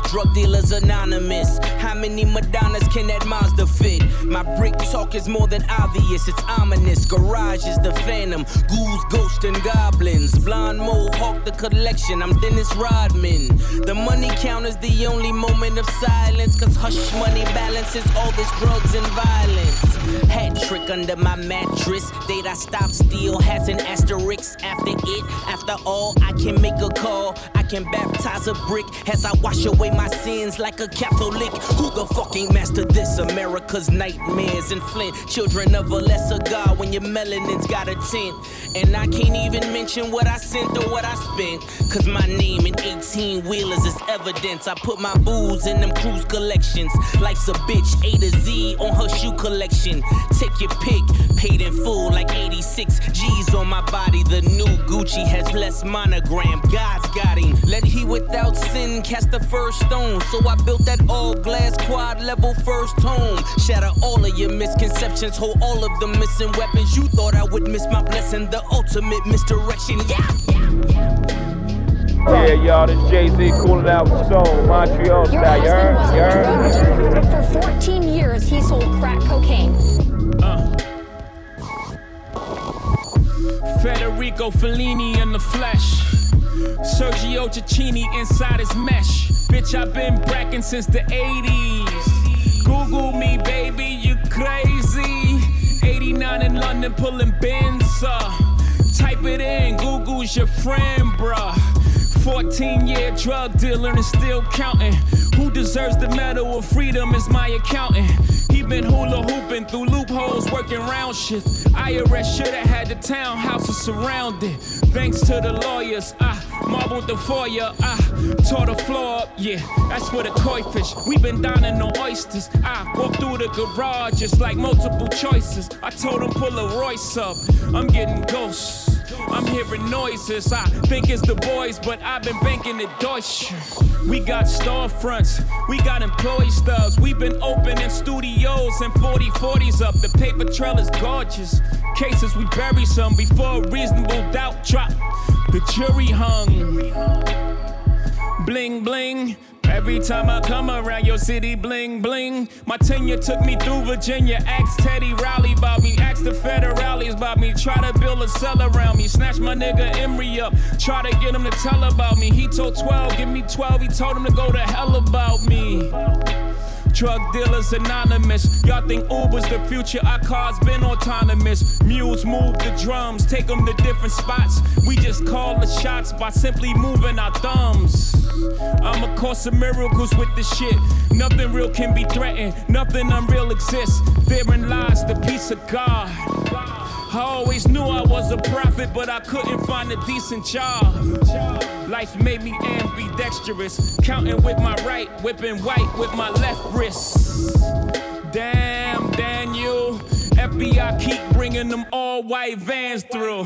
Drug dealers anonymous. How many Madonnas can that Mazda fit? My brick talk is more than obvious, it's ominous. Garage is the phantom. Ghouls, ghosts, and goblins. Blonde mohawk, the collection. I'm Dennis Rodman. The money count is the only moment of silence. Cause hush money balances all this drugs and violence. Hat trick under my mattress. Date I stop still has an asterisk after it. After all, I can make a call. Can baptize a brick as I wash away my sins like a Catholic. Who the fucking master this? America's nightmares and Flint. Children of a lesser God when your melanin's got a tint. And I can't even mention what I sent or what I spent. Cause my name in 18 wheelers is evidence. I put my booze in them cruise collections. Life's a bitch, A to Z on her shoe collection. Take your pick, paid in full like 86 G's on my body. The new Gucci has less monogram. God's got him. Let he without sin cast the first stone. So I built that all glass quad level first home. Shatter all of your misconceptions, hold all of the missing weapons. You thought I would miss my blessing, the ultimate misdirection. Yeah. Yeah, y'all, this Jay Z cooling out with soul, Montreal Your style. You heard? You heard? For 14 years, he sold crack cocaine. Uh. Federico Fellini in the flesh. Sergio Tacchini inside his mesh. Bitch, I've been bracking since the 80s. Google me, baby, you crazy. 89 in London pulling bins up. Type it in, Google's your friend, bruh. 14 year drug dealer and still counting. Who deserves the medal of freedom is my accountant. He been hula hooping through loopholes, working round shit. IRS should have had the townhouses surrounded. Thanks to the lawyers, I marbled the foyer, I tore the floor up. Yeah, that's for the koi fish. We been dining on oysters. I walked through the garage just like multiple choices. I told him pull a Royce up. I'm getting ghosts. I'm hearing noises. I think it's the boys, but I've been banking at Deutsche. We got storefronts, we got employee stubs. We've been opening studios and 40 40s up. The paper trail is gorgeous. Cases we bury some before a reasonable doubt drop. The jury hung. Bling bling. Every time I come around your city, bling bling. My tenure took me through Virginia. Ask Teddy Riley about me. Ask the federales about me. Try to build a cell around me. Snatch my nigga Emory up. Try to get him to tell about me. He told 12, give me 12. He told him to go to hell about me. Drug dealers anonymous. Y'all think Uber's the future? Our cars been autonomous. Mules move the drums, take them to different spots. We just call the shots by simply moving our thumbs. I'm a course of miracles with this shit. Nothing real can be threatened, nothing unreal exists. Therein lies the peace of God. I always knew I was a prophet, but I couldn't find a decent job. Life made me ambidextrous, counting with my right, whipping white with my left wrist. Damn, Daniel, FBI keep bringing them all white vans through.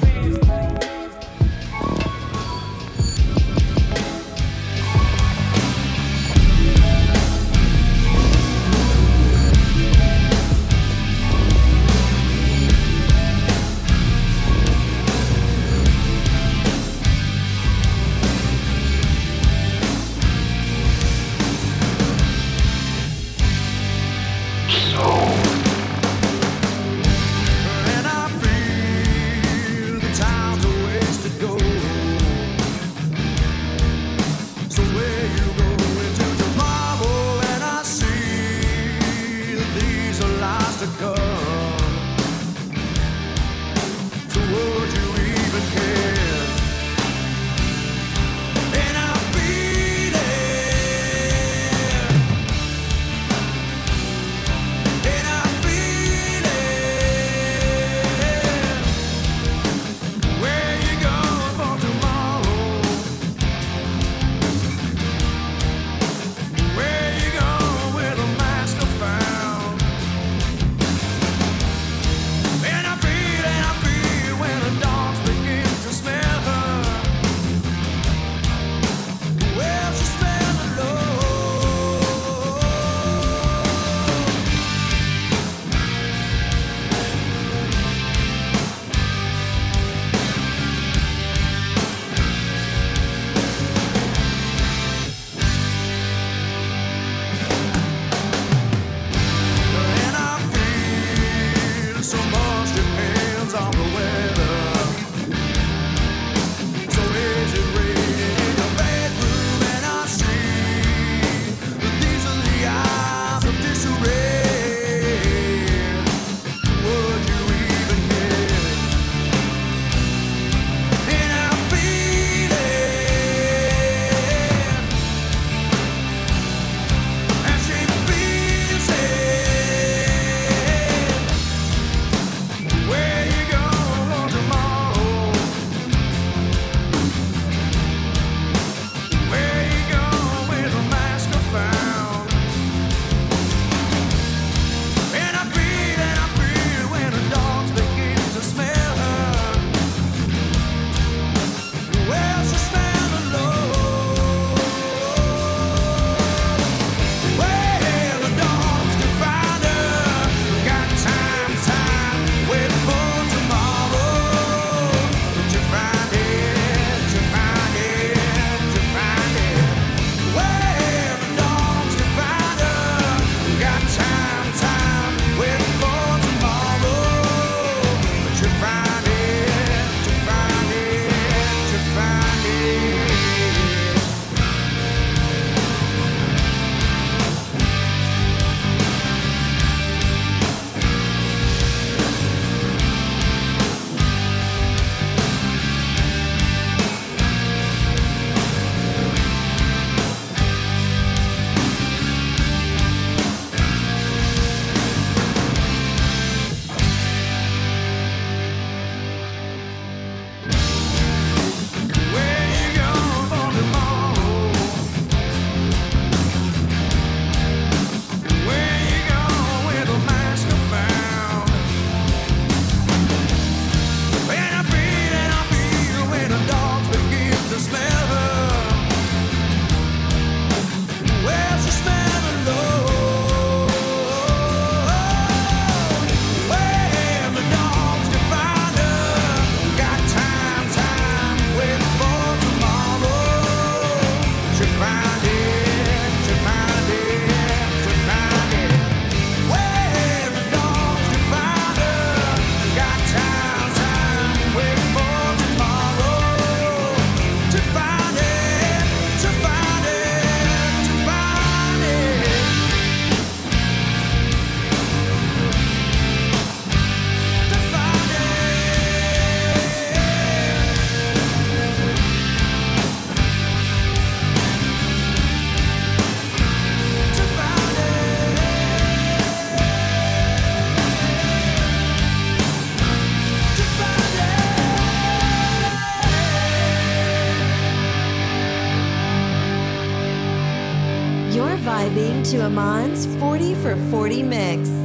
To Amon's 40 for 40 mix.